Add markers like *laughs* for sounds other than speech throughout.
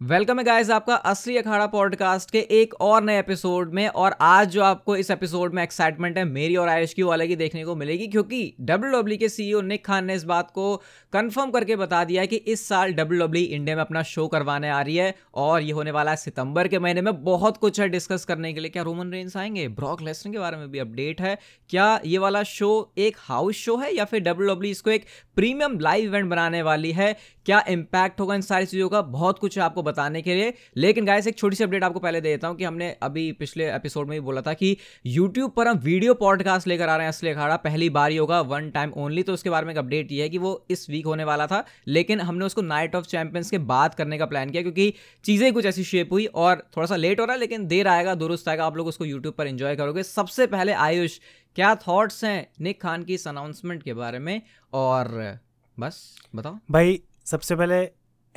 Welcome है guys आपका असली अखाड़ा पॉडकास्ट के एक और नए एपिसोड में और आज जो आपको इस एपिसोड में एक्साइटमेंट है, मेरी और आयुष की, वो अलग ही देखने को मिलेगी क्योंकि डब्ल्यू डब्ल्यू e के सीईओ निक खान ने इस बात को कंफर्म करके बता दिया है कि इस साल डब्ल्यू डब्ल्यू इंडिया में अपना शो करवाने आ रही है और ये होने वाला है सितंबर के महीने में। बहुत कुछ है डिस्कस करने के लिए। क्या रोमन रेंस आएँगे? ब्रॉक लेसन के बारे में भी अपडेट है। क्या ये वाला शो एक हाउस शो है या फिर डब्ल्यू डब्ल्यू e इसको एक प्रीमियम लाइव इवेंट बनाने वाली है? क्या इंपैक्ट होगा इन सारी चीज़ों का? बहुत कुछ आपको बताने के लिए। लेकिन गाइस एक छोटी सी अपडेट आपको पहले दे देता हूँ कि हमने अभी पिछले एपिसोड में भी बोला था कि यूट्यूब पर हम वीडियो पॉडकास्ट लेकर आ रहे हैं असली अखाड़ा। पहली बार ही होगा वन टाइम ओनली तो उसके बारे में एक अपडेट ये है कि वो इस वीक होने वाला था। लेकिन हमने उसको नाइट ऑफ़ चैंपियंस के बाद करने का प्लान किया, क्योंकि चीज़ें कुछ ऐसी शेप हुई और थोड़ा सा लेट हो रहा है, लेकिन देर आएगा, दुरुस्त आएगा। आप लोग उसको यूट्यूब पर इंजॉय करोगे। सबसे पहले आयुष, क्या थॉट्स हैं निक खान की इस अनाउंसमेंट के बारे में? और बस, बताओ। भाई, सबसे पहले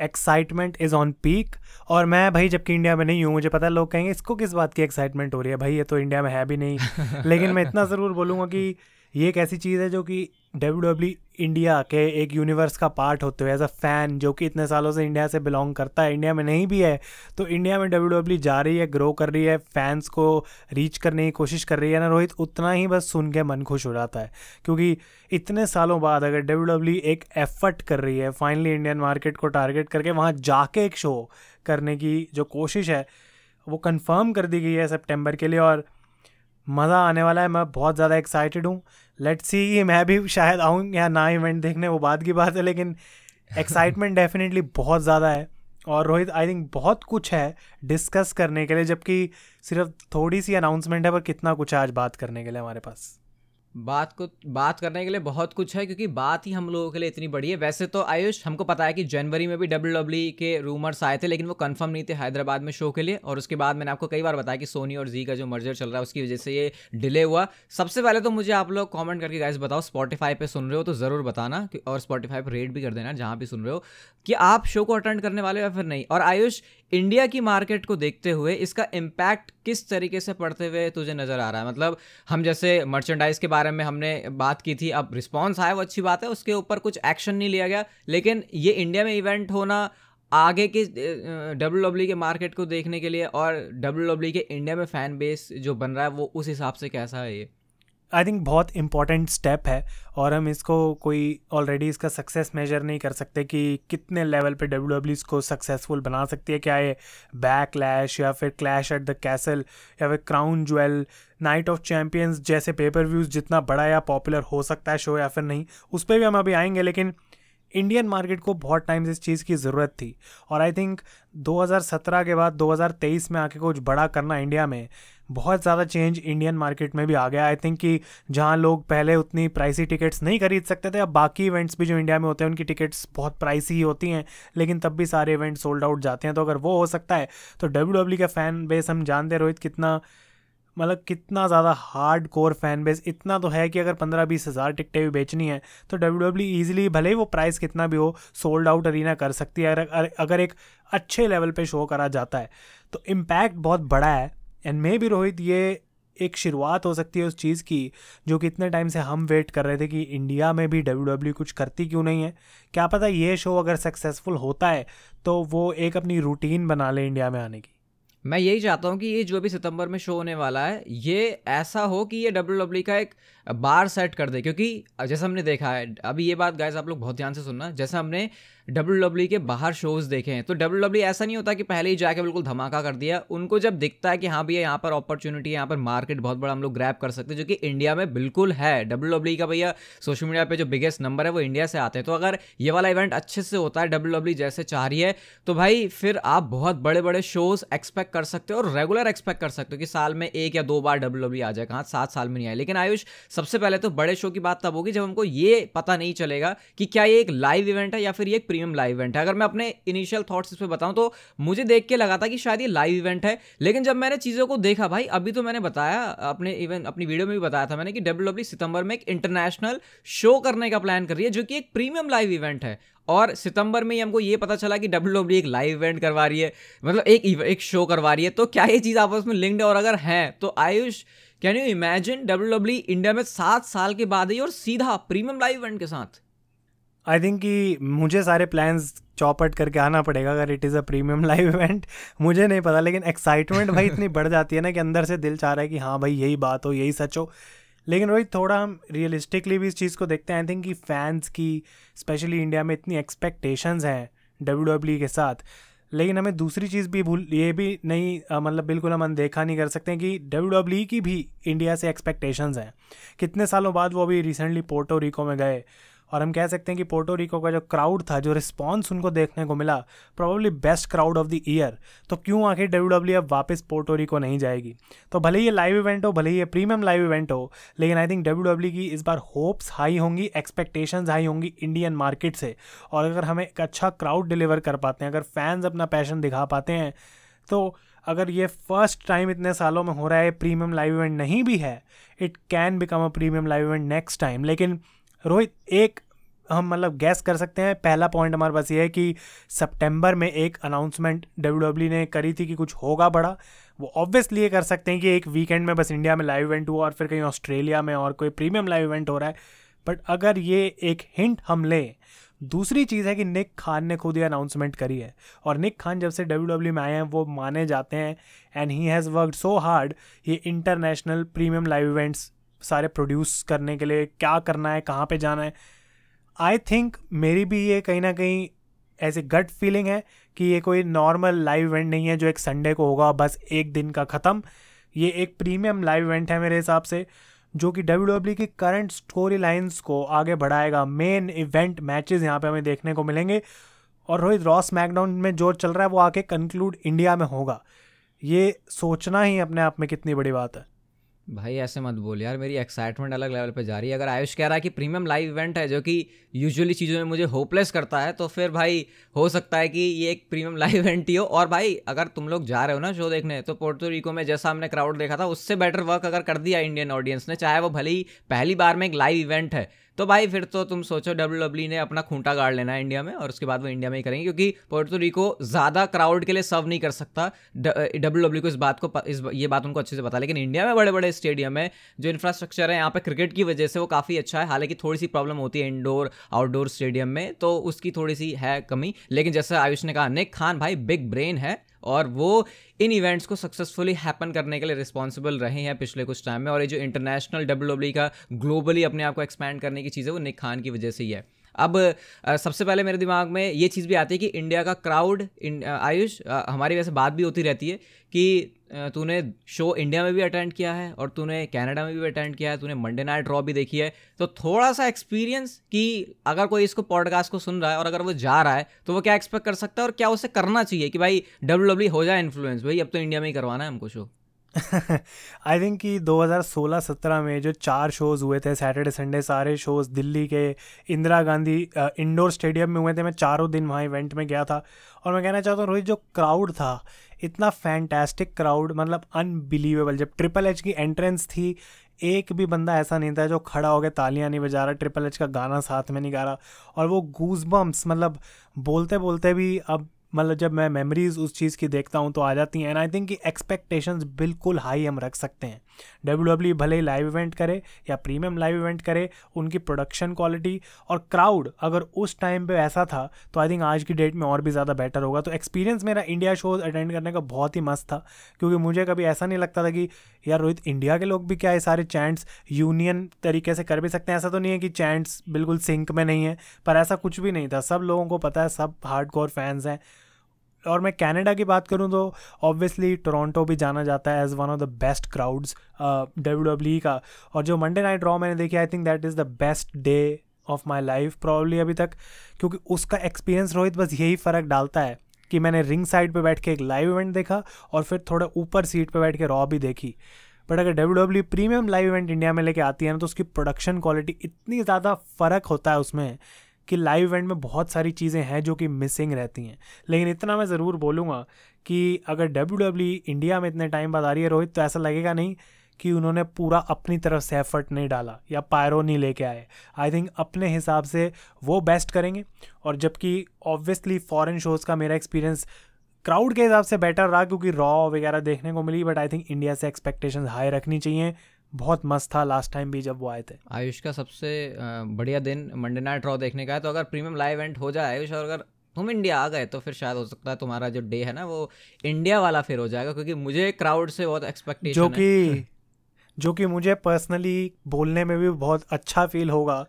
एक्साइटमेंट इज़ ऑन पीक और मैं भाई जबकि इंडिया में नहीं हूँ मुझे पता है लोग कहेंगे इसको किस बात की एक्साइटमेंट हो रही है? भाई ये तो इंडिया में है भी नहीं। *laughs* लेकिन मैं इतना ज़रूर बोलूँगा कि ये एक ऐसी चीज़ है जो कि डब्ल्यू डब्ल्यू इंडिया के एक यूनिवर्स का पार्ट होते हुए एज अ फ़ैन जो कि इतने सालों से इंडिया से बिलोंग करता है इंडिया में नहीं भी है तो इंडिया में डब्ल्यू डब्ल्यू जा रही है ग्रो कर रही है फैंस को रीच करने की कोशिश कर रही है, ना रोहित, उतना ही बस सुन के मन खुश हो जाता है, क्योंकि इतने सालों बाद अगर डब्ल्यू डब्ल्यू एक एफर्ट कर रही है फाइनली इंडियन मार्केट को टारगेट करके वहाँ जाके एक शो करने की जो कोशिश है, वो कन्फर्म कर दी गई है सेप्टेम्बर के लिए और मज़ा आने वाला है, मैं बहुत ज़्यादा एक्साइटेड हूँ। लेट्स सी मैं भी शायद आऊँ या ना इवेंट देखने, वो बाद की बात है, लेकिन एक्साइटमेंट डेफिनेटली बहुत ज़्यादा है। और रोहित आई थिंक बहुत कुछ है डिस्कस करने के लिए, जबकि सिर्फ़ थोड़ी सी अनाउंसमेंट है, पर कितना कुछ है आज बात करने के लिए हमारे पास। बात को, बात करने के लिए बहुत कुछ है, क्योंकि बात ही हम लोगों के लिए इतनी बड़ी है। वैसे तो आयुष, हमको पता है कि जनवरी में भी डब्ल्यू डब्ल्यू e के रूमर्स आए थे, लेकिन वो कंफर्म नहीं थे हैदराबाद में शो के लिए। और उसके बाद मैंने आपको कई बार बताया कि सोनी और जी का जो मर्जर चल रहा है, उसकी वजह से ये डिले हुआ। सबसे पहले तो मुझे आप लोग कॉमेंट करके गाइस बताओ स्पॉटीफाई पर सुन रहे हो तो ज़रूर बताना और स्पॉटीफाई पर रेट भी कर देना जहाँ भी सुन रहे हो, कि आप शो को अटेंड करने वाले हो या फिर नहीं। और आयुष इंडिया की मार्केट को देखते हुए इसका इम्पैक्ट किस तरीके से पड़ते हुए तुझे नज़र आ रहा है? मतलब हम जैसे मर्चेंडाइज के बारे में हमने बात की थी, अब रिस्पॉन्स आया, वो अच्छी बात है, उसके ऊपर कुछ एक्शन नहीं लिया गया। लेकिन ये इंडिया में इवेंट होना आगे के डब्ल्यू डब्ल्यू के मार्केट को देखने के लिए और डब्ल्यू डब्ल्यू के इंडिया में फ़ैन बेस जो बन रहा है, वो उस हिसाब से कैसा है ये? आई थिंक बहुत इंपॉर्टेंट स्टेप है और हम इसको कोई ऑलरेडी इसका सक्सेस मेजर नहीं कर सकते कि कितने लेवल पे डब्ल्यू डब्ल्यू इसको सक्सेसफुल बना सकती है। क्या ये बैक लैश या फिर क्लैश एट द कैसल या फिर crown jewel night of champions जैसे पेपर व्यूज़ जितना बड़ा या पॉपुलर हो सकता है शो या फिर नहीं, उस पर भी हम अभी आएँगे। लेकिन इंडियन मार्केट को बहुत टाइम इस चीज़ की ज़रूरत थी। और आई थिंक 2017 के बाद 2023 में आके कुछ बड़ा करना इंडिया में, बहुत ज़्यादा चेंज इंडियन मार्केट में भी आ गया। आई थिंक कि जहाँ लोग पहले उतनी प्राइसी टिकट्स नहीं खरीद सकते थे, अब बाकी इवेंट्स भी जो इंडिया में होते हैं, उनकी टिकट्स बहुत प्राइसी ही होती हैं, लेकिन तब भी सारे इवेंट सोल्ड आउट जाते हैं। तो अगर वो हो सकता है तो डब्ल्यू का फ़ैन बेस हम जानते रोहित, कितना मतलब कितना ज़्यादा हार्ड कोर फ़ैन बेस इतना तो है कि अगर पंद्रह बीस हज़ार टिकटें भी बेचनी है तो डब्ल्यू डब्ल्यू ईजिली भले ही वो प्राइस कितना भी हो सोल्ड आउट अरीना कर सकती है, अगर अगर एक अच्छे लेवल पे शो करा जाता है। तो इम्पैक्ट बहुत बड़ा है एंड मे भी रोहित ये एक शुरुआत हो सकती है उस चीज़ की, जो कि इतने टाइम से हम वेट कर रहे थे कि इंडिया में भी डब्ल्यू डब्ल्यू कुछ करती क्यों नहीं है। क्या पता ये शो अगर सक्सेसफुल होता है तो वो एक अपनी रूटीन बना ले इंडिया में आने की। मैं यही चाहता हूँ कि ये जो भी सितंबर में शो होने वाला है, ये ऐसा हो कि ये डब्ल्यू डब्ल्यू का एक बार सेट कर दे, क्योंकि जैसे हमने देखा है, अभी ये बात गाइस आप लोग बहुत ध्यान से सुनना, जैसे हमने डब्ल्यू डब्ल्यू के बाहर शोज़ देखे हैं तो डब्ल्यू डब्ल्यू ऐसा नहीं होता कि पहले ही जाके बिल्कुल धमाका कर दिया, उनको जब दिखता है कि हाँ भैया यहाँ पर अपॉर्चुनिटी है, यहाँ पर मार्केट बहुत बड़ा हम लोग ग्रैप कर सकते हैं, जो कि इंडिया में बिल्कुल है। डब्ल्यू डब्ल्यू का भैया सोशल मीडिया पर जो बिगेस्ट नंबर है, वो इंडिया से आते हैं। तो अगर ये वाला इवेंट अच्छे से होता है डब्ल्यू डब्ल्यू जैसे चाह रही है तो भाई फिर आप बहुत बड़े बड़े शोज़ एक्सपेक्ट कर सकते हो और रेगुलर एक्सपेक्ट कर सकते हो कि साल में एक या दो बार डब्ल्यू डब्ल्यू आ जाए, कहाँ सात साल में नहीं आए। लेकिन आयुष सबसे पहले तो बड़े शो की बात तब होगी जब हमको ये पता नहीं चलेगा कि क्या ये एक लाइव इवेंट है या फिर ये एक प्रीमियम लाइव इवेंट है। अगर मैं अपने इनिशियल थॉट्स इस पर बताऊँ तो मुझे देख के लगा था कि शायद ये लाइव इवेंट है, लेकिन जब मैंने चीज़ों को देखा, भाई, अभी तो मैंने बताया, अपने इवेंट अपनी वीडियो में भी बताया था मैंने कि डब्ल्यू डब्ल्यू सितंबर में एक इंटरनेशनल शो करने का प्लान कर रही है, जो कि एक प्रीमियम लाइव इवेंट है। और सितंबर में ही हमको ये पता चला कि डब्ल्यू डब्ल्यू एक लाइव इवेंट करवा रही है मतलब एक एक शो करवा रही है तो क्या ये चीज़ आपस में लिंक्ड है? और अगर है तो Ayush can you imagine W W India में सात साल के बाद ही और सीधा प्रीमियम लाइव इवेंट के साथ? आई थिंक कि मुझे सारे प्लान्स चौपट करके आना पड़ेगा अगर it is a premium live event मुझे नहीं पता, लेकिन एक्साइटमेंट भाई इतनी बढ़ जाती है ना कि अंदर से दिल चाह रहा है कि हाँ भाई, यही बात हो, यही सच हो। लेकिन रोहित थोड़ा हम रियलिस्टिकली भी इस चीज़ को देखते हैं। आई थिंक कि फैंस की स्पेशली इंडिया में इतनी एक्सपेक्टेशंस हैं डब्ल्यू डब्ल्यू के साथ। लेकिन हमें दूसरी चीज़ भी भूल, ये भी नहीं मतलब बिल्कुल हम अनदेखा नहीं कर सकते कि डब्ल्यू डब्ल्यू की भी इंडिया से एक्सपेक्टेशंस हैं। कितने सालों बाद वो अभी रिसेंटली पोर्टो रिको में गए और हम कह सकते हैं कि पोर्टो रिको का जो क्राउड था, जो रिस्पॉन्स उनको देखने को मिला probably best crowd of the year तो क्यों आखिर डब्ल्यू डब्ल्यू एफ़ वापस पोर्टो रिको नहीं जाएगी? तो भले ही ये लाइव इवेंट हो, भले ही ये प्रीमियम लाइव इवेंट हो, लेकिन आई थिंक डब्ल्यू डब्ल्यू की इस बार होप्स हाई होंगी एक्सपेक्टेशंस हाई होंगी इंडियन मार्केट से। और अगर हमें एक अच्छा क्राउड डिलीवर कर पाते हैं, अगर फैंस अपना पैशन दिखा पाते हैं तो अगर ये फ़र्स्ट टाइम इतने सालों में हो रहा है प्रीमियम लाइव इवेंट नहीं भी है it can become a premium live event next time लेकिन रोहित, एक हम मतलब गैस कर सकते हैं, पहला पॉइंट हमारे पास ये है कि सितंबर में एक अनाउंसमेंट डब्ल्यू ने करी थी कि कुछ होगा बड़ा। वो ऑब्वियसली ये कर सकते हैं कि एक वीकेंड में बस इंडिया में लाइव इवेंट हुआ और फिर कहीं ऑस्ट्रेलिया में और कोई प्रीमियम लाइव इवेंट हो रहा है। बट अगर ये एक हिंट हम लें, दूसरी चीज़ है कि निक खान ने खुद ही अनाउंसमेंट करी है। और निक खान जब से डब्ल्यू डब्ल्यू में आए हैं, वो माने जाते हैं and he has worked so hard ये इंटरनेशनल प्रीमियम लाइव इवेंट्स सारे प्रोड्यूस करने के लिए क्या करना है, कहाँ पे जाना है। आई थिंक मेरी भी ये कहीं ना कहीं ऐसे गट फीलिंग है कि ये कोई नॉर्मल लाइव इवेंट नहीं है जो एक संडे को होगा, बस एक दिन का ख़त्म। ये एक प्रीमियम लाइव इवेंट है मेरे हिसाब से, जो कि डब्ल्यू डब्ल्यू की करंट स्टोरी लाइन्स को आगे बढ़ाएगा। मेन इवेंट मैचेस यहाँ पे हमें देखने को मिलेंगे और रोहित रॉस मैकडाउन में जो चल रहा है, वो आके कंक्लूड इंडिया में होगा। ये सोचना ही अपने आप में कितनी बड़ी बात है। भाई, ऐसे मत बोल यार, मेरी एक्साइटमेंट अलग लेवल पे जा रही है। अगर आयुष कह रहा है कि प्रीमियम लाइव इवेंट है जो कि यूजुअली चीज़ों में मुझे होपलेस करता है तो फिर भाई, हो सकता है कि ये एक प्रीमियम लाइव इवेंट ही हो। और भाई, अगर तुम लोग जा रहे हो ना शो देखने तो पोर्टो रिको में जैसा हमने क्राउड देखा था, उससे बेटर वर्क अगर कर दिया इंडियन ऑडियंस ने, चाहे वो भले ही पहली बार में एक लाइव इवेंट है। तो भाई फिर तो तुम सोचो डब्ल्यू डब्ल्यू ने अपना खूंटा गाड़ लेना है इंडिया में और उसके बाद वो इंडिया में ही करेंगे, क्योंकि पोर्टो रिको ज़्यादा क्राउड के लिए सर्व नहीं कर सकता। डब्ल्यू डब्ल्यू को इस बात को इस ये बात उनको अच्छे से पता लेकिन इंडिया में बड़े बड़े स्टेडियम है, जो इंफ्रास्ट्रक्चर है, यहाँ पर क्रिकेट की वजह से वो काफ़ी अच्छा है, हालाँकि थोड़ी सी प्रॉब्लम होती है इंडोर आउटडोर स्टेडियम में तो उसकी थोड़ी सी है कमी। लेकिन जैसे आयुष ने कहा, निक खान भाई बिग ब्रेन है। और वो इन इवेंट्स को सक्सेसफुली हैपन करने के लिए रिस्पॉन्सिबल रहे हैं पिछले कुछ टाइम में और ये जो इंटरनेशनल डब्ल्यू का ग्लोबली अपने आप को एक्सपैंड करने की चीज़ है, वो निक खान की वजह से ही है। अब सबसे पहले मेरे दिमाग में ये चीज़ भी आती है कि इंडिया का क्राउड आयुष हमारी वैसे बात भी होती रहती है कि तूने शो इंडिया में भी अटेंड किया है और तूने कनाडा में भी अटेंड किया है, तूने मंडे नाइट ड्रॉ भी देखी है। तो थोड़ा सा एक्सपीरियंस कि अगर कोई इसको पॉडकास्ट को सुन रहा है और अगर वो जा रहा है तो वो क्या एक्सपेक्ट कर सकता है और क्या उसे करना चाहिए कि भाई डब्ल्यू डब्ल्यू हो जाए इन्फ्लुएंस भाई, अब तो इंडिया में ही करवाना है हमको शो *laughs* आई थिंक कि 2016-17 में जो चार शोज़ हुए थे सैटरडे संडे सारे शोज़ दिल्ली के इंदिरा गांधी इंडोर स्टेडियम में हुए थे। मैं चारों दिन वहाँ इवेंट में गया था और मैं कहना चाहता हूँ, रोहित, जो क्राउड था, इतना फैंटेस्टिक क्राउड मतलब अनबिलीवेबल जब ट्रिपल एच की एंट्रेंस थी, एक भी बंदा ऐसा नहीं था जो खड़ा हो गया तालियाँ नहीं बजा रहा ट्रिपल एच का गाना साथ में नहीं गा रहा। और वो गूज बम्स मतलब बोलते बोलते भी अब मतलब जब मैं मेमोरीज उस चीज़ की देखता हूँ तो आ जाती हैं। एंड आई थिंक कि एक्सपेक्टेशंस बिल्कुल हाई हम रख सकते हैं। डब्ल्यू डब्ल्यू भले ही लाइव इवेंट करे या प्रीमियम लाइव इवेंट करे, उनकी प्रोडक्शन क्वालिटी और क्राउड अगर उस टाइम पे ऐसा था तो आई थिंक आज की डेट में और भी ज़्यादा बेटर होगा। तो एक्सपीरियंस मेरा इंडिया शोज़ अटेंड करने का बहुत ही मस्त था, क्योंकि मुझे कभी ऐसा नहीं लगता था कि, यार, रोहित इंडिया के लोग भी क्या ये सारे चैंट्स यूनियन तरीके से कर भी सकते हैं? ऐसा तो नहीं है कि चैंट्स बिल्कुल सिंक में नहीं है, पर ऐसा कुछ भी नहीं था। सब लोगों को पता है, सब हार्ड फैंस हैं। और मैं कनाडा की बात करूँ तो ऑब्वियसली टोरंटो भी जाना जाता है as one of the best crowds W W का। और जो मंडे नाइट ड्रॉ मैंने देखी I think that is the best day of my life probably अभी तक, क्योंकि उसका एक्सपीरियंस रोहित बस यही फ़र्क डालता है कि मैंने रिंग साइड पे बैठ के एक लाइव इवेंट देखा और फिर थोड़ा ऊपर सीट पे बैठ के रॉ भी देखी। बट अगर W W premium live event India में लेके आती है ना तो उसकी प्रोडक्शन क्वालिटी इतनी ज़्यादा फ़र्क होता है उसमें कि लाइव इवेंट में बहुत सारी चीज़ें हैं जो कि मिसिंग रहती हैं। लेकिन इतना मैं ज़रूर बोलूँगा कि अगर डब्ल्यू इंडिया में इतने टाइम बाद आ रही है रोहित तो ऐसा लगेगा नहीं कि उन्होंने पूरा अपनी तरफ़ से एफर्ट नहीं डाला या पायरो नहीं लेके आए। आई थिंक अपने हिसाब से वो बेस्ट करेंगे और जबकि ऑब्वियसली फॉरेन शोज़ का मेरा एक्सपीरियंस क्राउड के हिसाब से बेटर रहा क्योंकि रॉ वगैरह देखने को मिली बट आई थिंक इंडिया से एक्सपेक्टेशंस हाई रखनी चाहिए। बहुत मस्त था लास्ट टाइम भी जब वो आए थे। आयुष का सबसे बढ़िया दिन मंडे नाइट रॉ देखने का है तो अगर प्रीमियम लाइव इवेंट हो जाए आयुष और अगर तुम इंडिया आ गए तो फिर शायद हो सकता है तुम्हारा जो डे है ना वो इंडिया वाला फिर हो जाएगा क्योंकि मुझे क्राउड से बहुत एक्सपेक्टेशन जो कि जो कि मुझे पर्सनली बोलने में भी बहुत अच्छा फील होगा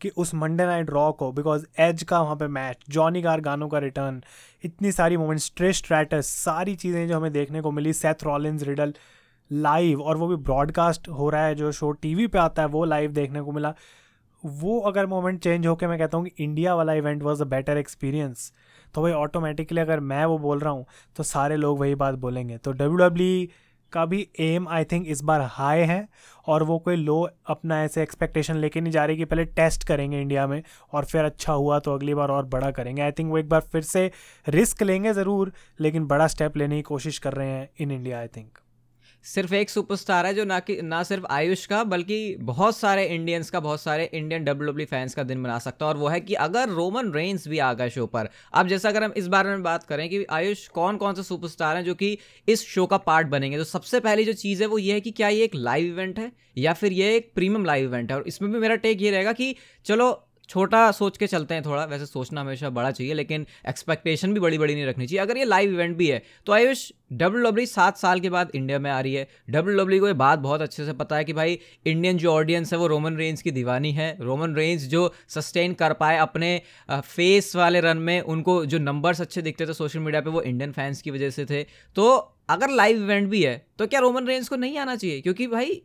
कि उस मंडे नाइट रॉ को बिकॉज़ एज का वहाँ पे मैच जॉनी कार गानों का रिटर्न इतनी सारी मोमेंट्स ट्रिश स्ट्रैटस सारी चीज़ें जो हमें देखने को मिली सेथ रॉलिन्स रिडल लाइव और वो भी ब्रॉडकास्ट हो रहा है, जो शो टीवी पे आता है, वो लाइव देखने को मिला। वो अगर मोमेंट चेंज होकर मैं कहता हूँ कि इंडिया वाला event was a better experience तो भाई ऑटोमेटिकली अगर मैं वो बोल रहा हूँ तो सारे लोग वही बात बोलेंगे। तो डब्ल्यू डब्ल्यू का भी एम आई थिंक इस बार हाई है और वो कोई लो अपना ऐसे एक्सपेक्टेशन लेके नहीं जा रही कि पहले टेस्ट करेंगे इंडिया में और फिर अच्छा हुआ तो अगली बार और बड़ा करेंगे। आई थिंक वो एक बार फिर से रिस्क लेंगे ज़रूर, लेकिन बड़ा स्टेप लेने की कोशिश कर रहे हैं इन इंडिया आई थिंक सिर्फ़ एक सुपरस्टार है जो ना कि ना सिर्फ़ आयुष का, बल्कि बहुत सारे इंडियंस का, बहुत सारे इंडियन डब्ल्यू डब्ल्यू फैंस का दिन बना सकता है। और वो है कि अगर रोमन रेंस भी आ गए शो पर, अब जैसा अगर हम इस बारे में बात करें कि आयुष कौन कौन से सुपरस्टार हैं जो कि इस शो का पार्ट बनेंगे तो सबसे पहली जो चीज़ है वो ये है कि क्या ये एक लाइव इवेंट है या फिर ये एक प्रीमियम लाइव इवेंट है? और इसमें भी मेरा टेक ये रहेगा कि चलो छोटा सोच के चलते हैं थोड़ा, वैसे सोचना हमेशा बड़ा चाहिए, लेकिन एक्सपेक्टेशन भी बड़ी बड़ी नहीं रखनी चाहिए। अगर ये लाइव इवेंट भी है तो आयुष डब्ल्यू डब्ल्यू सात साल के बाद इंडिया में आ रही है। डब्ल्यू डब्ल्यू को ये बात बहुत अच्छे से पता है कि भाई इंडियन जो ऑडियंस है, वो रोमन रेंज की दीवानी है। रोमन रेंज जो सस्टेन कर पाए अपने फेस वाले रन में, उनको जो नंबर्स अच्छे दिखते थे सोशल मीडिया पर वो इंडियन फैंस की वजह से थे। तो अगर लाइव इवेंट भी है तो क्या रोमन रेंज को नहीं आना चाहिए? क्योंकि भाई,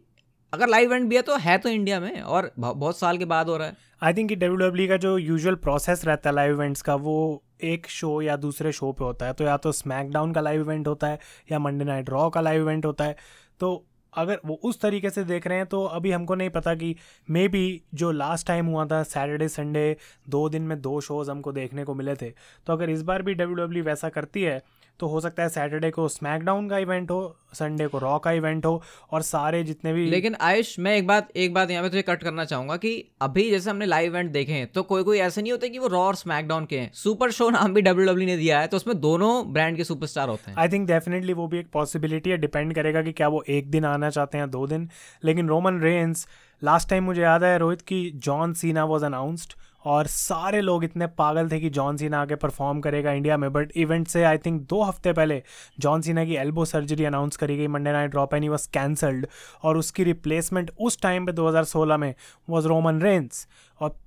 अगर लाइव इवेंट भी है तो है तो इंडिया में, और बहुत साल के बाद हो रहा है। आई थिंक डब्ल्यू डब्ल्यू का जो यूजुअल प्रोसेस रहता है लाइव इवेंट्स का, वो एक शो या दूसरे शो पे होता है। तो या तो स्मैकडाउन का लाइव इवेंट होता है या मंडे नाइट रॉ का लाइव इवेंट होता है। तो अगर वो उस तरीके से देख रहे हैं तो अभी हमको नहीं पता कि मे बी जो लास्ट टाइम हुआ था सैटरडे संडे दो दिन में दो शोज़ हमको देखने को मिले थे। तो अगर इस बार भी डब्ल्यू डब्ल्यू वैसा करती है तो हो सकता है सैटरडे को स्मैकडाउन का इवेंट हो संडे को रॉ का इवेंट हो और सारे जितने भी लेकिन आयुष मैं एक बात एक बात यहाँ पे तुझे कट करना चाहूँगा कि अभी जैसे हमने लाइव इवेंट देखे हैं तो कोई कोई ऐसे नहीं होते कि वो रॉ और स्मैकडाउन के हैं। सुपर शो नाम भी डब्ल्यू डब्ल्यू ने दिया है तो उसमें दोनों ब्रांड के सुपरस्टार होते हैं। आई थिंक डेफिनेटली वो भी एक पॉसिबिलिटी है डिपेंड करेगा कि क्या वो एक दिन आना चाहते हैं दो दिन। लेकिन रोमन रेंस लास्ट टाइम मुझे याद है रोहित की जॉन सीना वॉज़ अनाउंस्ड और सारे लोग इतने पागल थे कि जॉन सीना आके परफॉर्म करेगा इंडिया में बट इवेंट से आई थिंक दो हफ़्ते पहले जॉन सीना की एल्बो सर्जरी अनाउंस करी गई Monday night drop and he was cancelled और उसकी रिप्लेसमेंट उस टाइम पे 2016 में वॉज़ रोमन रेंस और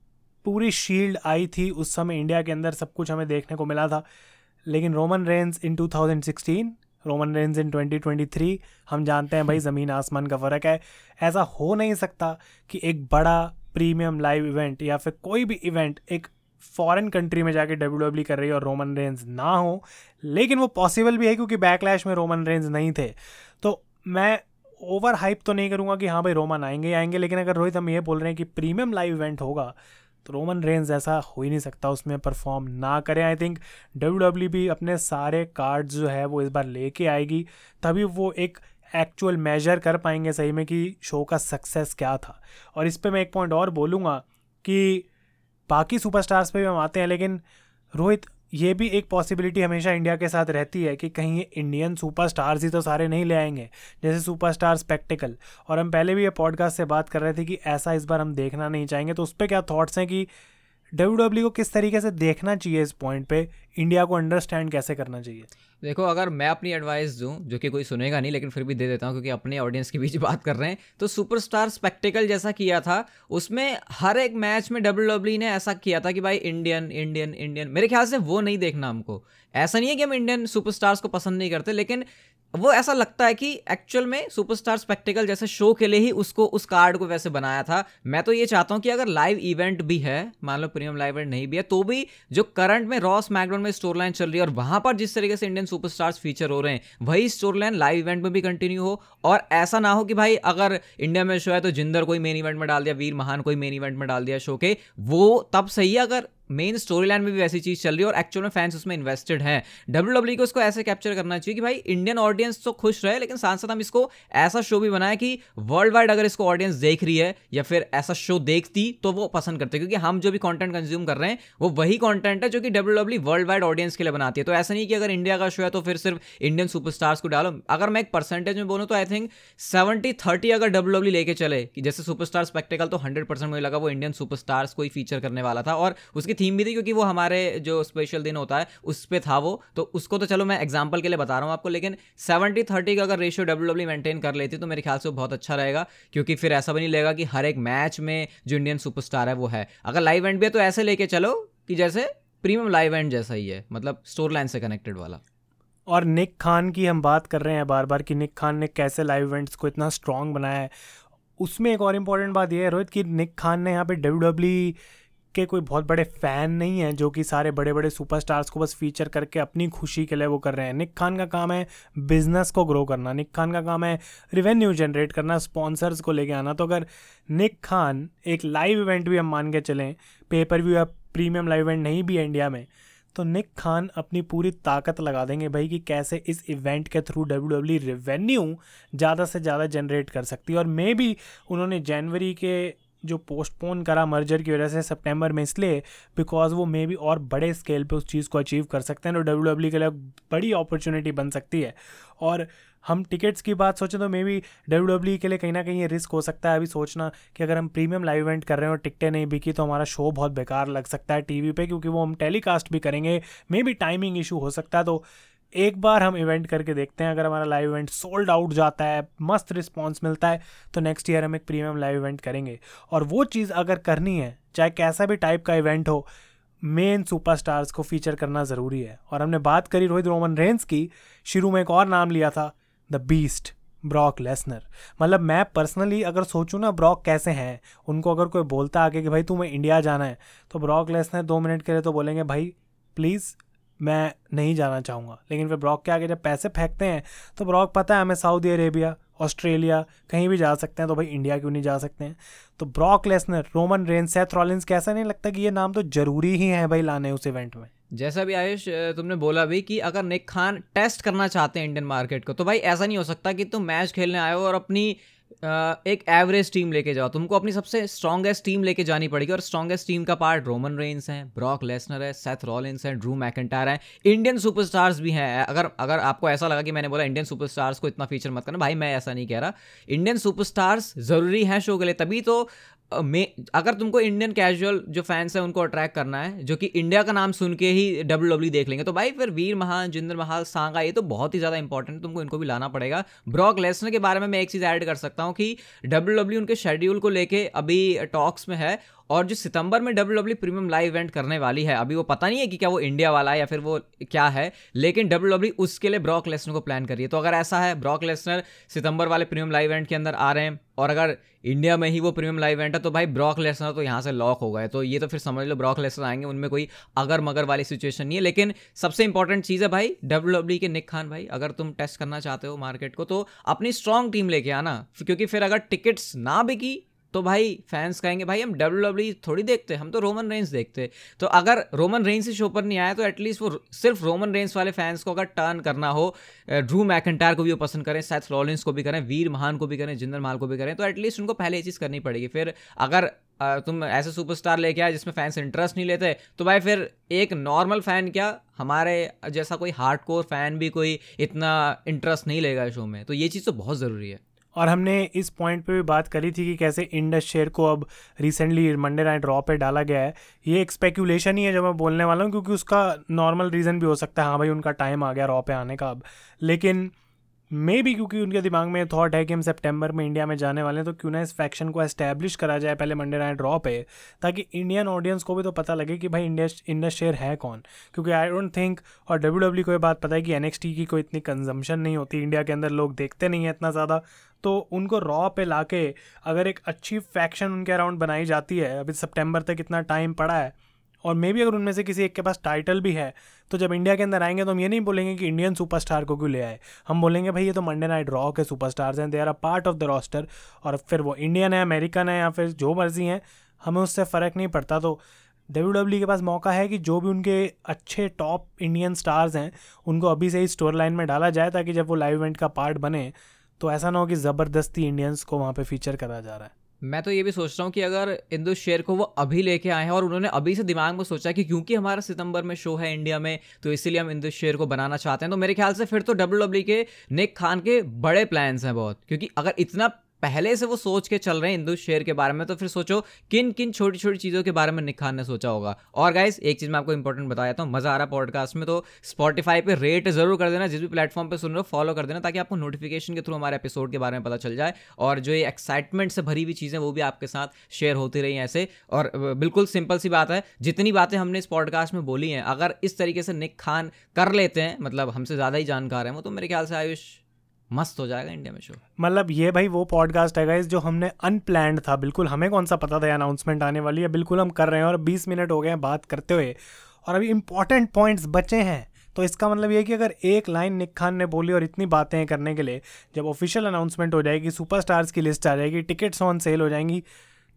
पूरी शील्ड आई थी उस समय इंडिया के अंदर, सब कुछ हमें देखने को मिला था. लेकिन Roman Reigns in 2016 Roman Reigns in 2023 हम जानते हैं भाई ज़मीन आसमान का फ़र्क है. ऐसा हो नहीं सकता कि एक बड़ा प्रीमियम लाइव इवेंट या फिर कोई भी इवेंट एक फॉरेन कंट्री में जाके डब्ल्यू डब्ल्यू कर रही है और रोमन रेंज ना हो, लेकिन वो पॉसिबल भी है क्योंकि बैकलैश में रोमन रेंज नहीं थे। तो मैं ओवर हाइप तो नहीं करूँगा कि हाँ भाई रोमन आएँगे आएँगे, लेकिन अगर रोहित हम ये बोल रहे हैं कि प्रीमियम लाइव इवेंट होगा तो रोमन रेंज ऐसा हो ही नहीं सकता, उसमें परफॉर्म ना करें। आई थिंक डब्ल्यू डब्ल्यू भी अपने सारे कार्ड जो है वो इस बार लेके आएगी, तभी वो एक एक्चुअल मेजर कर पाएँगे सही में कि शो का सक्सेस क्या था। और इस पर मैं एक पॉइंट और बोलूँगा कि बाकी सुपरस्टार्स पे भी हम आते हैं, लेकिन रोहित, ये भी एक पॉसिबिलिटी हमेशा इंडिया के साथ रहती है कि कहीं इंडियन सुपरस्टार्स ही तो सारे नहीं ले आएँगे, जैसे सुपरस्टार स्पेक्टिकल और हम पहले भी ये पॉडकास्ट से बात कर रहे थे कि ऐसा इस बार हम देखना नहीं चाहेंगे तो उस पर क्या थॉट्स हैं कि डब्ल्यू डब्ल्यू को किस तरीके से देखना चाहिए इस पॉइंट पे? इंडिया को अंडरस्टैंड कैसे करना चाहिए? देखो, अगर मैं अपनी एडवाइस दूँ, जो कि कोई सुनेगा नहीं, लेकिन फिर भी दे देता हूँ, क्योंकि अपने ऑडियंस के बीच *laughs* बात कर रहे हैं तो सुपरस्टार स्पेक्टिकल जैसा किया था, उसमें हर एक मैच में डब्ल्यू डब्ल्यू ने ऐसा किया था कि भाई इंडियन इंडियन इंडियन मेरे ख्याल से वो नहीं देखना हमको। ऐसा नहीं है कि हम इंडियन सुपरस्टार्स को पसंद नहीं करते, लेकिन वो ऐसा लगता है कि एक्चुअल में सुपरस्टार स्पेक्टिकल जैसे शो के लिए ही उसको, उस कार्ड को वैसे बनाया था। मैं तो ये चाहता हूँ कि अगर लाइव इवेंट भी है, मान लो प्रीमियम लाइव इवेंट नहीं भी है तो भी जो करंट में रॉस मैकडोन में स्टोर लाइन चल रही है और वहाँ पर जिस तरीके से इंडियन सुपरस्टार्स फीचर हो रहे हैं, वही स्टोर लाइन लाइव इवेंट में भी कंटिन्यू हो। और ऐसा ना हो कि भाई अगर इंडिया में शो है तो जिंदर कोई मेन इवेंट में डाल दिया, वीर महान कोई मेन इवेंट में डाल दिया शो के, वो तब सही है अगर मेन स्टोरी लाइन में भी वैसी चीज़ चल रही है और एक्चुअल में फैंस उसमें इन्वेस्टेड हैं। डब्ल्यू डब्ल्यू को इसको ऐसे कैप्चर करना चाहिए कि भाई इंडियन ऑडियंस तो खुश रहे, लेकिन साथ साथ हम इसको ऐसा शो भी बनाए कि वर्ल्ड वाइड अगर इसको ऑडियंस देख रही है या फिर ऐसा शो देखती तो वो पसंद करते क्योंकि हम जो भी कॉन्टेंट कंज्यूम कर रहे हैं, वो वही कॉन्टेंट है जो कि W W world wide audience के लिए बनाती है। तो ऐसा नहीं कि अगर इंडिया का शो है तो फिर सिर्फ़ इंडियन सुपरस्टार्स को डालो। अगर मैं एक परसेंटेज में बोलूँ तो आई थिंक सेवेंटी थर्टी अगर डब्ल्यू डब्ल्यू लेके चले, कि जैसे सुपरस्टार स्पेक्टिकल तो हंड्रेड परसेंट मुझे लगा वो इंडियन सुपरस्टार्स को ही फीचर करने वाला था और उसकी थीम भी थी क्योंकि वो हमारे जो स्पेशल दिन होता है, उस पर था वो। तो उसको तो चलो मैं एग्ज़ाम्पल के लिए बता रहा हूँ आपको, लेकिन सेवेंटी थर्टी का अगर रेशियो डब्ल्यू डब्ल्यू मेंटेन कर लेती तो मेरे ख्याल से वो बहुत अच्छा रहेगा, क्योंकि फिर ऐसा भी नहीं लगेगा कि हर एक मैच में जो इंडियन सुपरस्टार है वो है। अगर लाइव इवेंट भी है तो ऐसे लेके चलो कि जैसे प्रीमियम लाइव इवेंट जैसा ही है मतलब स्टोर लाइन से कनेक्टेड वाला। और निक खान की हम बात कर रहे हैं बार बार कि निक खान ने कैसे लाइव इवेंट्स को इतना स्ट्रॉन्ग बनाया है। उसमें एक और इंपॉर्टेंट बात यह है, रोहित, कि निक खान ने यहाँ पे डब्ल्यू डब्ल्यू के कोई बहुत बड़े फ़ैन नहीं हैं, जो कि सारे बड़े बड़े सुपरस्टार्स को बस फीचर करके अपनी खुशी के लिए वो कर रहे हैं। निक खान का काम है बिज़नेस को ग्रो करना। निक खान का काम है रिवेन्यू जनरेट करना स्पॉन्सर्स को लेके आना। तो अगर निक खान एक लाइव इवेंट भी हम मान के चलें पेपर व्यू या प्रीमियम लाइव इवेंट नहीं भी है इंडिया में तो निक खान अपनी पूरी ताकत लगा देंगे भाई कि कैसे इस इवेंट के थ्रू डब्ल्यू डब्ल्यू रेवेन्यू ज़्यादा से ज़्यादा जनरेट कर सकती है। और मे भी उन्होंने जनवरी के जो पोस्टपोन करा मर्जर की वजह से सितंबर में इसलिए बिकॉज़ वो मे बी और बड़े स्केल पे उस चीज़ को अचीव कर सकते हैं तो डब्ल्यू डब्ल्यू के लिए बड़ी अपॉर्चुनिटी बन सकती है। और हम टिकट्स की बात सोचें तो मे बी डब्ल्यू डब्ल्यू के लिए कहीं ना कहीं ये रिस्क हो सकता है। अभी सोचना कि अगर हम प्रीमियम लाइव इवेंट कर रहे हैं और टिकटें नहीं बिकी तो हमारा शो बहुत बेकार लग सकता है टीवी पे, क्योंकि वो हम टेलीकास्ट भी करेंगे। मे बी टाइमिंग इशू हो सकता है तो एक बार हम इवेंट करके देखते हैं, अगर हमारा लाइव इवेंट सोल्ड आउट जाता है, मस्त रिस्पॉन्स मिलता है तो नेक्स्ट ईयर हम एक प्रीमियम लाइव इवेंट करेंगे। और वो चीज़ अगर करनी है, चाहे कैसा भी टाइप का इवेंट हो मेन सुपरस्टार्स को फीचर करना ज़रूरी है। और हमने बात करी रोहित रोमन रेंस की, शुरू में एक और नाम लिया था द बीस्ट ब्रॉक लेसनर मतलब मैं पर्सनली अगर सोचूं ना ब्रॉक कैसे हैं, उनको अगर कोई बोलता आगे कि भाई तुम्हें इंडिया जाना है तो ब्रॉक लेसनर दो मिनट के लिए तो बोलेंगे, भाई प्लीज़ मैं नहीं जाना चाहूँगा। लेकिन फिर ब्रॉक के आगे जब पैसे फेंकते हैं तो ब्रॉक पता है हमें सऊदी अरेबिया ऑस्ट्रेलिया कहीं भी जा सकते हैं तो भाई इंडिया क्यों नहीं जा सकते हैं? तो Brock Lesnar Roman Reigns Seth Rollins कैसा नहीं लगता कि ये नाम तो ज़रूरी ही है भाई लाने उस इवेंट में? जैसा भी आयुष तुमने बोला भी कि अगर निक खान टेस्ट करना चाहते हैं इंडियन मार्केट को तो भाई ऐसा नहीं हो सकता कि तुम मैच खेलने आए हो और अपनी एक एवरेज टीम लेके जाओ। तुमको अपनी सबसे स्ट्रॉगेस्ट टीम लेके जानी पड़ेगी और स्ट्रॉगेस्ट टीम का पार्ट रोमन रेंस है, ब्रॉक लेसनर है, सेथ रॉलिन्स है, ड्रू मैकेंटायर है, इंडियन सुपरस्टार्स भी हैं। अगर अगर आपको ऐसा लगा कि मैंने बोला इंडियन सुपरस्टार्स को इतना फीचर मत करना, भाई मैं ऐसा नहीं कह रहा। इंडियन सुपरस्टार्स ज़रूरी हैं शो के लिए, तभी तो अगर तुमको इंडियन कैजुअल जो फैंस हैं, उनको अट्रैक्ट करना है, जो कि इंडिया का नाम सुन के ही डब्ल्यू डब्ल्यू देख लेंगे तो भाई फिर वीर महान जिंदर महाल, सांगा, ये तो बहुत ही ज़्यादा इंपॉर्टेंट है, तुमको इनको भी लाना पड़ेगा। ब्रॉक लेसनर के बारे में मैं एक चीज़ ऐड कर सकता हूँ कि डब्ल्यू डब्ल्यू उनके शेड्यूल को लेके अभी टॉक्स में है और जो सितंबर में W W premium live event करने वाली है, अभी वो पता नहीं है कि क्या वो इंडिया वाला है या फिर वो क्या है, लेकिन डब्ल्यू डब्ल्यू उसके लिए ब्रॉक लेसनर को प्लान करिए। तो अगर ऐसा है ब्रॉक लेसनर सितंबर वाले प्रीमियम लाइव इवेंट के अंदर आ रहे हैं, और अगर इंडिया में ही वो प्रीमियम लाइव इवेंट है तो भाई ब्रॉक लेसनर तो यहाँ से लॉक हो गए। तो ये तो फिर समझ लो ब्रॉक लेसनर आएँगे, उनमें कोई अगर मगर वाली सिचुएशन नहीं है। लेकिन सबसे इंपॉर्टेंट चीज़ है भाई डब्ल्यू डब्ल्यू के निक खान भाई, अगर तुम टेस्ट करना चाहते हो मार्केट को तो अपनी स्ट्रॉन्ग टीम लेके आना, क्योंकि फिर अगर टिकट्स ना बिकी तो भाई फैंस कहेंगे, भाई, हम डब्ल्यू डब्ल्यू थोड़ी देखते, हम तो रोमन रेंज देखते। तो अगर रोमन रेंज ही शो पर नहीं आया तो एटलीस्ट वो सिर्फ़ रोमन रेंज वाले फैंस को अगर टर्न करना हो ड्रू मैकेंटायर को भी वो पसंद करें सैथ रॉलिंस को भी करें वीर महान को भी करें जिंदर माल को भी करें तो एटलीस्ट उनको पहले ये चीज़ करनी पड़ेगी। फिर अगर तुम ऐसे सुपरस्टार लेके आए जिसमें फैंस इंटरेस्ट नहीं लेते तो भाई फिर एक नॉर्मल फ़ैन क्या, हमारे जैसा कोई हार्ड कोर फ़ैन भी कोई इतना इंटरेस्ट नहीं लेगा शो में। तो ये चीज़ तो बहुत ज़रूरी है। और हमने इस पॉइंट पे भी बात करी थी कि कैसे इंडस शेयर को अब रिसेंटली मंडे नाइट रॉ पे डाला गया है। ये एक स्पेकुलेशन ही है जो मैं बोलने वाला हूँ, क्योंकि उसका नॉर्मल रीज़न भी हो सकता है। हाँ भाई, उनका टाइम आ गया रॉ पे आने का अब। लेकिन मे भी क्योंकि उनके दिमाग में थॉट है कि हम सितंबर में इंडिया में जाने वाले हैं तो क्यों ना इस फैक्शन को एस्टैब्लिश करा जाए पहले मंडे नाइट ड्रॉ पे, ताकि इंडियन ऑडियंस को भी तो पता लगे कि भाई इंडिया इंडस शेयर है कौन। क्योंकि आई डोंट थिंक और डब्ल्यू डब्ल्यू को ये बात पता है कि एन की कोई इतनी कंजम्पशन नहीं होती। इंडिया के अंदर लोग देखते नहीं है इतना ज़्यादा। तो उनको रॉ पे लाके अगर एक अच्छी फैक्शन उनके अराउंड बनाई जाती है, अभी सितंबर तक इतना टाइम पड़ा है, और मे भी अगर उनमें से किसी एक के पास टाइटल भी है तो जब इंडिया के अंदर आएँगे तो हम ये नहीं बोलेंगे कि इंडियन सुपरस्टार को क्यों ले आए। हम बोलेंगे, भाई, ये तो मंडे नाइट रॉ के सुपरस्टार्स हैं they are a part of the roster और फिर वो इंडियन है अमेरिकन है, या फिर जो मर्ज़ी हैं, हमें उससे फ़र्क नहीं पड़ता। तो डब्ल्यू डब्ल्यू के पास मौका है कि जो भी उनके अच्छे टॉप इंडियन स्टार्स हैं, उनको अभी से ही स्टोर लाइन में डाला जाए, ताकि जब वो लाइव इवेंट का पार्ट बने तो ऐसा ना हो कि ज़बरदस्ती इंडियंस को वहाँ पे फीचर करा जा रहा है। मैं तो ये भी सोच रहा हूँ कि अगर इंदु शेर को वो अभी लेके आए हैं और उन्होंने अभी से दिमाग में सोचा कि क्योंकि हमारा सितंबर में शो है इंडिया में तो इसीलिए हम इंदु शेर को बनाना चाहते हैं तो मेरे ख्याल से फिर तो डब्ल्यू डब्ल्यू के नेक खान के बड़े प्लान्स हैं बहुत, क्योंकि अगर इतना पहले से वो सोच के चल रहे हैं हिंदू शेयर के बारे में तो फिर सोचो किन किन छोटी छोटी चीज़ों के बारे में निक खान ने सोचा होगा। और गाइस एक चीज़ मैं आपको इंपॉर्टेंट बताया था, मज़ा आ रहा पॉडकास्ट में तो स्पॉटीफाई पे रेट ज़रूर कर देना, जिस भी प्लेटफॉर्म पर सुन रहे हो फॉलो कर देना, ताकि आपको नोटिफिकेशन के थ्रू हमारे एपिसोड के बारे में पता चल जाए, और जो ये एक्साइटमेंट से भरी हुई चीज़ें, वो भी आपके साथ शेयर होती रही ऐसे। और बिल्कुल सिंपल सी बात है, जितनी बातें हमने इस पॉडकास्ट में बोली हैं, अगर इस तरीके से निक खान कर लेते हैं मतलब हमसे ज़्यादा ही जानकार हैं वो तो मेरे ख्याल से आयुष मस्त हो जाएगा इंडिया में शो मतलब ये भाई वो पॉडकास्ट है गाइस जो हमने अनप्लैंड था। बिल्कुल हमें कौन सा पता था अनाउंसमेंट आने वाली है। बिल्कुल हम कर रहे हैं और 20 मिनट हो गए हैं बात करते हुए। और अभी इंपॉर्टेंट पॉइंट्स बचे हैं। तो इसका मतलब ये कि अगर एक लाइन निक खान ने बोली और इतनी बातें करने के लिए, जब ऑफिशियल अनाउंसमेंट हो जाएगी सुपरस्टार्स की लिस्ट आ जाएगी टिकट्स ऑन सेल हो जाएँगी,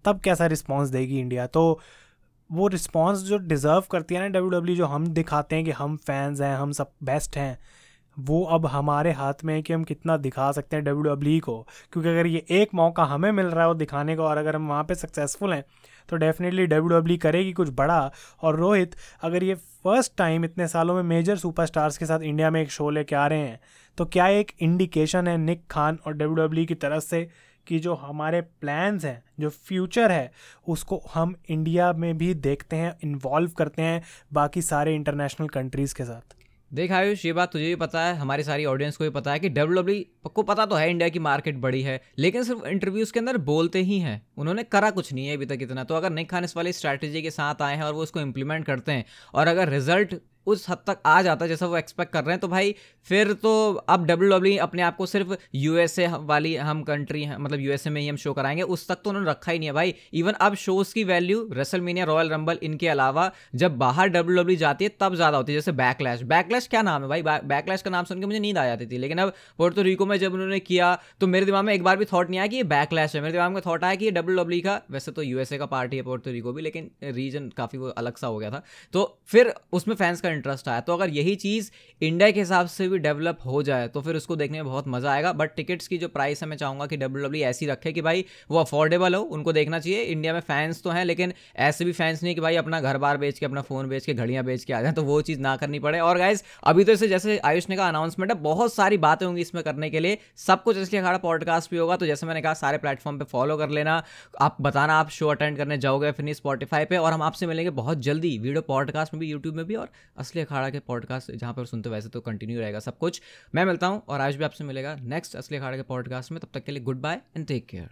तब कैसा रिस्पॉन्स देगी इंडिया तो वो रिस्पॉन्स जो डिज़र्व करती है ना डब्ल्यू डब्ल्यू जो हम दिखाते हैं कि हम फैंस हैं, हम सब बेस्ट हैं वो अब हमारे हाथ में है कि हम कितना दिखा सकते हैं डब्ल्यू डब्ल्यू को। क्योंकि अगर ये एक मौका हमें मिल रहा है वो दिखाने का और अगर हम वहाँ पे सक्सेसफुल हैं तो डेफिनेटली डब्ल्यू डब्ल्यू करेगी कुछ बड़ा। और रोहित, अगर ये फ़र्स्ट टाइम इतने सालों में मेजर सुपरस्टार्स के साथ इंडिया में एक शो लेके आ रहे हैं तो क्या एक इंडिकेशन है निक खान और डब्ल्यू डब्ल्यू की तरफ़ से कि जो हमारे प्लान्स हैं, जो फ्यूचर है, उसको हम इंडिया में भी देखते हैं इन्वॉल्व करते हैं बाकी सारे इंटरनेशनल कंट्रीज़ के साथ? देख आयुष, ये बात तुझे भी पता है, हमारी सारी ऑडियंस को भी पता है कि डब्ल्यू डब्ल्यू को पता तो है इंडिया की मार्केट बड़ी है, लेकिन सिर्फ़ इंटरव्यूज़ के अंदर बोलते ही हैं। उन्होंने करा कुछ नहीं है अभी तक इतना तो अगर नहीं खान इस वाली स्ट्रैटेजी के साथ आए हैं और वो उसको इम्प्लीमेंट करते हैं, और अगर रिज़ल्ट उस हद तक आ जाता है जैसा वो एक्सपेक्ट कर रहे हैं तो भाई फिर तो अब डब्ल्यू डब्ल्यू अपने आप को सिर्फ़ यूएसए वाली हम कंट्री हैं मतलब यूएसए में ही हम शो कराएँगे। उस तक तो उन्होंने रखा ही नहीं है भाई। इवन अब शोज़ की value WrestleMania royal rumble इनके अलावा जब बाहर डब्ल्यू डब्ल्यू जाती है, तब ज़्यादा होती है। जैसे बैकलैश बैकलैश क्या नाम है भाई? बैकलैश का नाम सुन के मुझे नींद आ जाती थी। लेकिन अब पोर्टो रिको में जब उन्होंने किया तो मेरे दिमाग में एक बार भी थॉट नहीं आया कि ये बैकलैश है। मेरे दिमाग में थॉट आया कि ये डब्ल्यू डब्ल्यू का, वैसे तो यूएसए का पार्टी है पोर्टो रिको भी, लेकिन रीजन काफ़ी वो अलग सा हो गया था। तो फिर उसमें फैंस का इंटरेस्ट आया। तो अगर यही चीज़ इंडिया के हिसाब से भी डेवलप हो जाए तो फिर उसको देखने में बहुत मज़ा आएगा। बट टिकट्स की जो प्राइस है, मैं चाहूँगा कि डब्ल्यू डब्ल्यू ऐसी रखे कि भाई वो अफोर्डेबल हो, उनको देखना चाहिए। इंडिया में फैंस तो हैं, लेकिन ऐसे भी फैंस नहीं कि भाई अपना घर बार बेच के, अपना फ़ोन बेच के, घड़ियाँ बेच के आ जाए तो वो चीज़ ना करनी पड़े। और गाइज़ अभी तो इसे जैसे आयुष ने कहा अनाउंसमेंट है, बहुत सारी बातें होंगी इसमें करने के लिए। सब कुछ इसलिए अखाड़ा पॉडकास्ट भी होगा तो जैसे मैंने कहा, सारे प्लेटफॉर्म पर फॉलो कर लेना। आप बताना, आप शो अटेंड करने जाओगे फिर नहीं स्पॉटीफाई पे। और हम आपसे मिलेंगे बहुत जल्दी वीडियो पॉडकास्ट में भी यूट्यूब में भी, और असली अखाड़ा के पॉडकास्ट जहाँ पर सुनते वैसे तो कंटिन्यू रहेगा। सब कुछ। मैं मिलता हूँ और आज भी आपसे मिलेगा नेक्स्ट असली अखाड़े के पॉडकास्ट में। तब तक के लिए goodbye and take care